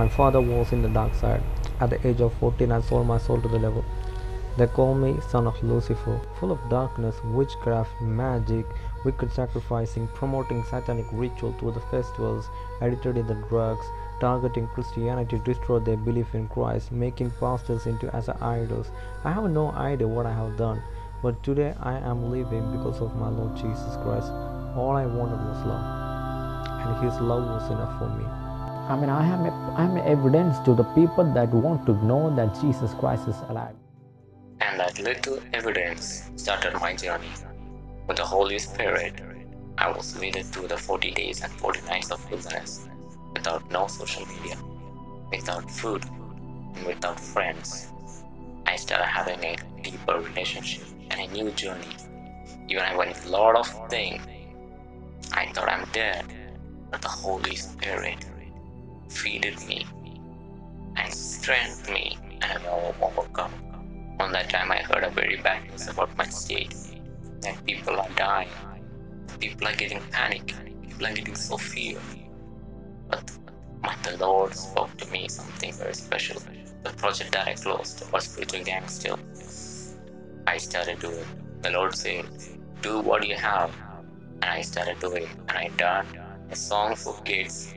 My father was in the dark side. At the age of 14, I sold my soul to the devil. They call me son of Lucifer, full of darkness, witchcraft, magic, wicked sacrificing, promoting satanic ritual through the festivals, addicted in the drugs, targeting Christianity to destroy their belief in Christ, making pastors into as idols. I have no idea what I have done, but today I am living because of my Lord Jesus Christ. All I wanted was love, and His love was enough for me. I mean, I am, a, I am evidence to the people that want to know that Jesus Christ is alive. And that little evidence started my journey. With the Holy Spirit, I was leaded through the 40 days and 40 nights of wilderness without no social media, without food, and without friends. I started having a deeper relationship and a new journey. Even I went a lot of things. I thought I'm dead, but the Holy Spirit feeded me and strengthened me, and I overcome. On that time, I heard a very bad news about my state that people are dying, people are getting panic, people are getting so fear. But, but the Lord spoke to me something very special. The project that I closed was spiritual gangster. I started doing. The Lord said, "Do what you have," and I started doing. And I done a song for kids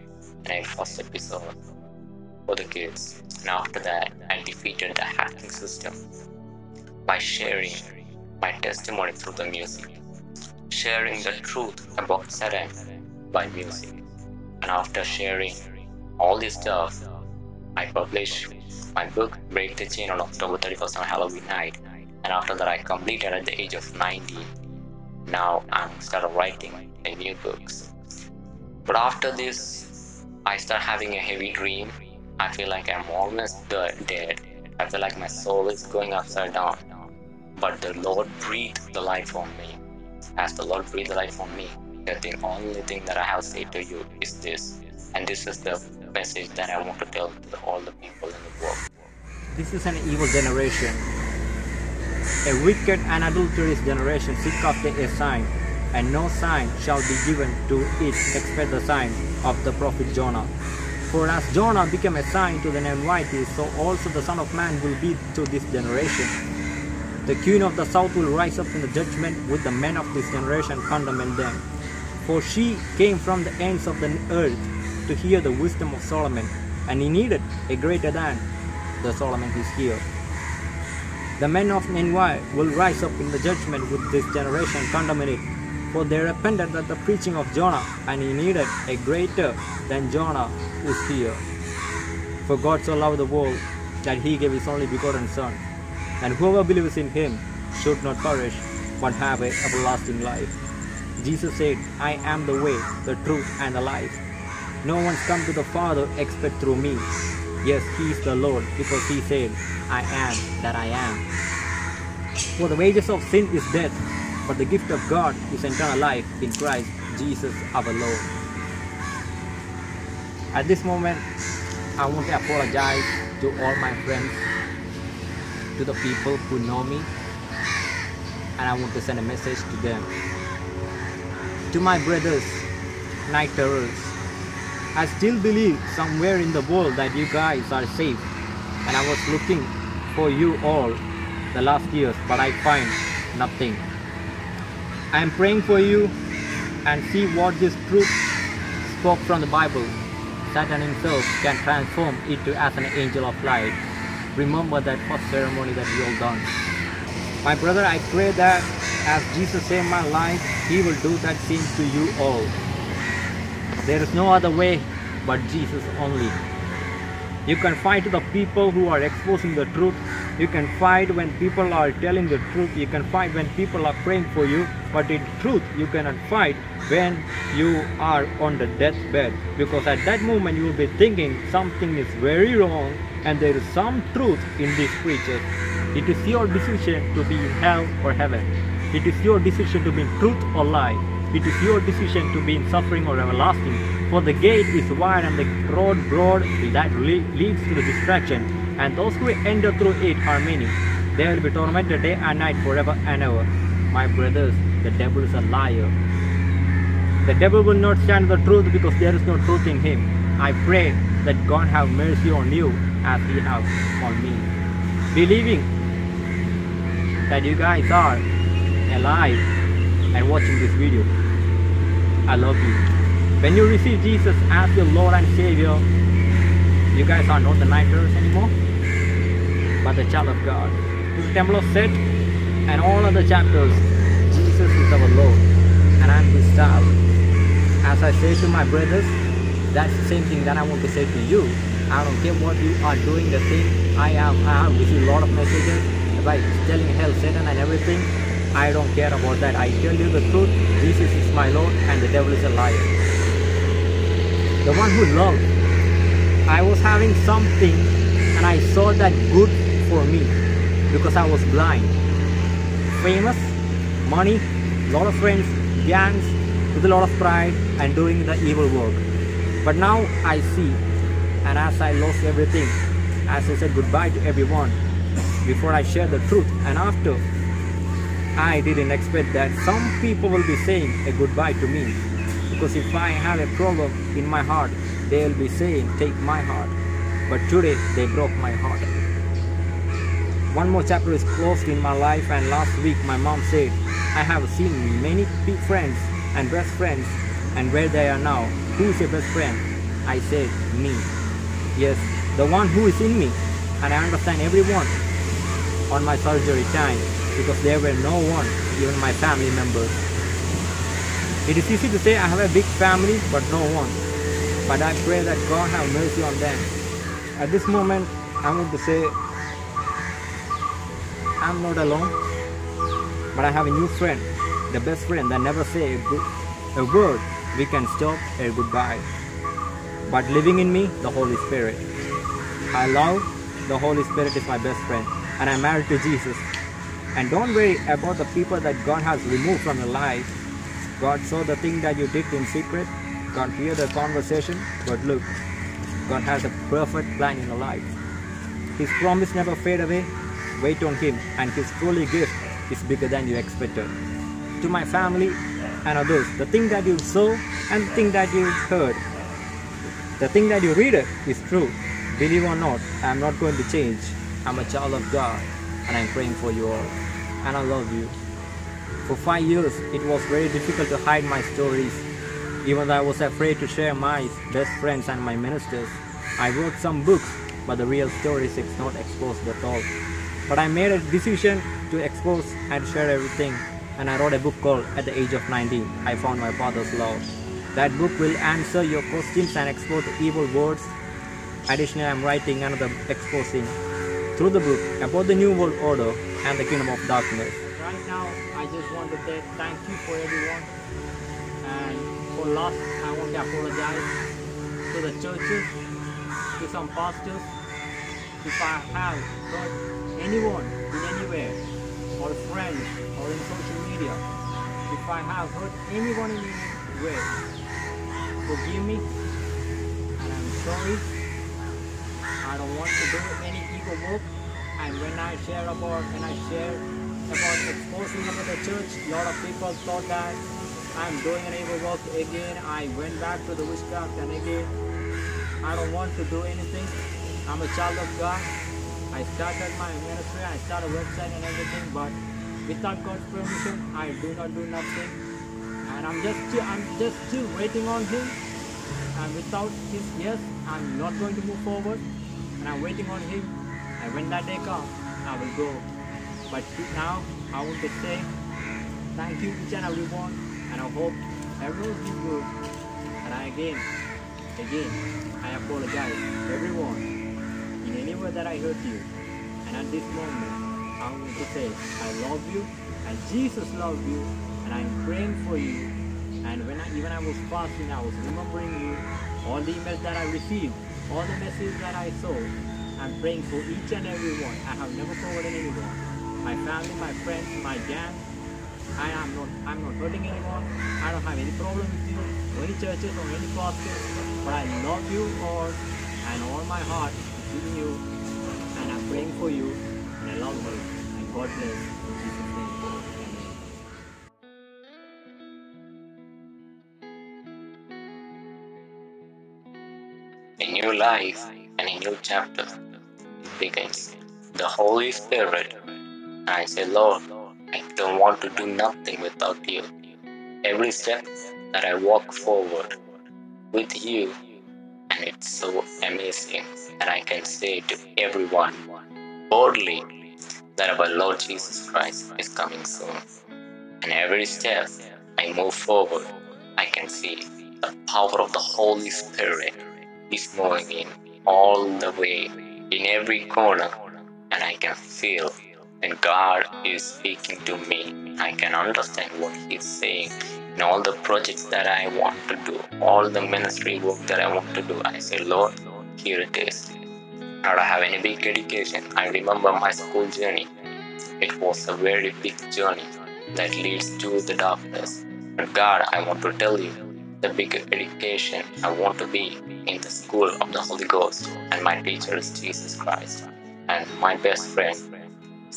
a first episode for the kids. And after that, I defeated the hacking system by sharing my testimony through the music, sharing the truth about Satan by music. And after sharing all this stuff, I published my book Break the Chain on October 31st on Halloween night. And after that, I completed at the age of 90. Now I'm started writing a new books. But after this, I start having a heavy dream. I feel like I'm almost dead. I feel like my soul is going upside down. But the Lord breathed the life on me. As the Lord breathed the life on me, the only thing that I have say to you is this. And this is the message that I want to tell to all the people in the world. This is an evil generation, a wicked and adulterous generation seek after a sign, and no sign shall be given to it except the sign of the prophet Jonah. For as Jonah became a sign to the Ninevites, so also the Son of Man will be to this generation. The queen of the south will rise up in the judgment with the men of this generation condemning them. For she came from the ends of the earth to hear the wisdom of Solomon, and he needed a greater than the Solomon is here. The men of Nineveh will rise up in the judgment with this generation condemning it, for they repented at the preaching of Jonah, and he needed a greater than Jonah who is here. For God so loved the world that he gave his only begotten Son, and whoever believes in him should not perish, but have a everlasting life. Jesus said, I am the way, the truth, and the life. No one's come to the Father except through me. Yes, He is the Lord, because He said, I am that I am. For the wages of sin is death, but the gift of God is eternal life in Christ Jesus our Lord. At this moment, I want to apologize to all my friends, to the people who know me, and I want to send a message to them. To my brothers, night terrors, I still believe somewhere in the world that you guys are safe, and I was looking for you all the last years, but I find nothing. I am praying for you and see what this truth spoke from the Bible. Satan himself can transform it to as an angel of light. Remember that first ceremony that we all done. My brother, I pray that as Jesus saved my life, He will do that same to you all. There is no other way but Jesus only. You can fight the people who are exposing the truth. You can fight when people are telling the truth. You can fight when people are praying for you. But in truth, you cannot fight when you are on the deathbed. Because at that moment, you will be thinking something is very wrong and there is some truth in these preachers. It is your decision to be in hell or heaven. It is your decision to be in truth or lie. It is your decision to be in suffering or everlasting. For the gate is wide and the road broad that leads to the destruction, and those who enter through it are many. They will be tormented day and night forever and ever. My brothers, the devil is a liar. The devil will not stand the truth because there is no truth in him. I pray that God have mercy on you as He has on me. Believing that you guys are alive and watching this video. I love you. When you receive Jesus as your Lord and Savior, you guys are not the nighters anymore, but the child of God. This is Temple of Set and all other chapters. Jesus is our Lord and I am His child. As I say to my brothers, that's the same thing that I want to say to you. I don't care what you are doing, the thing I am. I have received a lot of messages by telling hell, Satan, and everything. I don't care about that. I tell you the truth. Jesus is my Lord, and the devil is a liar. The one who loved. I was having something, and I saw that good for me because I was blind. Famous, money, lot of friends, gangs, with a lot of pride, and doing the evil work. But now I see, and as I lost everything, as I said goodbye to everyone, before I share the truth, and after, I didn't expect that some people will be saying a goodbye to me. Because if I have a problem in my heart, they will be saying, Take my heart. But today, they broke my heart. One more chapter is closed in my life, and last week, my mom said, I have seen many friends and best friends, and where they are now. Who is your best friend? I said, Me. Yes, the one who is in me, and I understand everyone on my surgery time because there were no one, even my family members. It is easy to say I have a big family, but no one. But I pray that God have mercy on them. At this moment, I want to say I'm not alone, but I have a new friend, the best friend that never say a, good, a word we can stop a goodbye. But living in me, the Holy Spirit. I love the Holy Spirit is my best friend, and I'm married to Jesus. And don't worry about the people that God has removed from your life. God saw the thing that you did in secret. God hear the conversation. But look, God has a perfect plan in your life. His promise never fade away. Wait on Him, and His truly gift is bigger than you expected. To my family and others, the thing that you saw and the thing that you heard, the thing that you read is true. Believe or not, I am not going to change. I'm a child of God, and I'm praying for you all. And I love you. For five years, it was very difficult to hide my stories. Even though I was afraid to share my best friends and my ministers, I wrote some books, but the real stories is not exposed at all. But I made a decision to expose and share everything, and I wrote a book called At the Age of 19, I Found My Father's Love. That book will answer your questions and expose the evil words. Additionally, I'm writing another exposing through the book about the New World Order and the Kingdom of Darkness. Right now, I just want to say thank you for everyone. And for loss, I want to apologize to the churches, to some pastors, if I have hurt anyone in anywhere, or friends, or in social media. If I have hurt anyone in any way, forgive me, and I'm sorry. I don't want to do any evil work. And when I share about, when I share about exposing about the church, a lot of people thought that I'm doing an evil work again. I went back to the witchcraft and again, I don't want to do anything. I'm a child of God. I started my ministry, I started a website and everything, but without God's permission, I do not do nothing. And I'm just, I'm just still waiting on Him. And without His yes, I'm not going to move forward. And I'm waiting on Him. And when that day comes, I will go. But now, I want to say thank you each and everyone. And I hope everyone is good. And I again, again, I apologize everyone in any way that I hurt you. And at this moment, I want to say I love you and Jesus loves you and I'm praying for you. And when I, even I was fasting, I was remembering you, all the emails that I received, all the messages that I saw. I'm praying for each and every one. I have never forgotten anyone. My family, my friends, my gang. I am not I'm not hurting anyone. I don't have any problem with you, or any churches or any pastors. But I love you all and all my heart is in you. And I'm praying for you and I love you. And God bless name. Amen. new life and a new chapter begins. The Holy Spirit. I say, Lord, I don't want to do nothing without you. Every step that I walk forward with you, and it's so amazing that I can say to everyone boldly that our Lord Jesus Christ is coming soon. And every step I move forward, I can see the power of the Holy Spirit is moving in all the way in every corner, and I can feel when God is speaking to me. I can understand what He's saying in all the projects that I want to do, all the ministry work that I want to do. I say, Lord, Lord here it is. I don't have any big education. I remember my school journey. It was a very big journey that leads to the darkness. But God, I want to tell you, the big education I want to be in the school of the Holy Ghost, and my teacher is Jesus Christ, and my best friend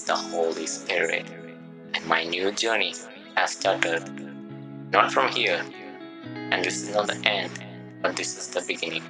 the Holy Spirit. And my new journey has started not from here, and this is not the end, but this is the beginning.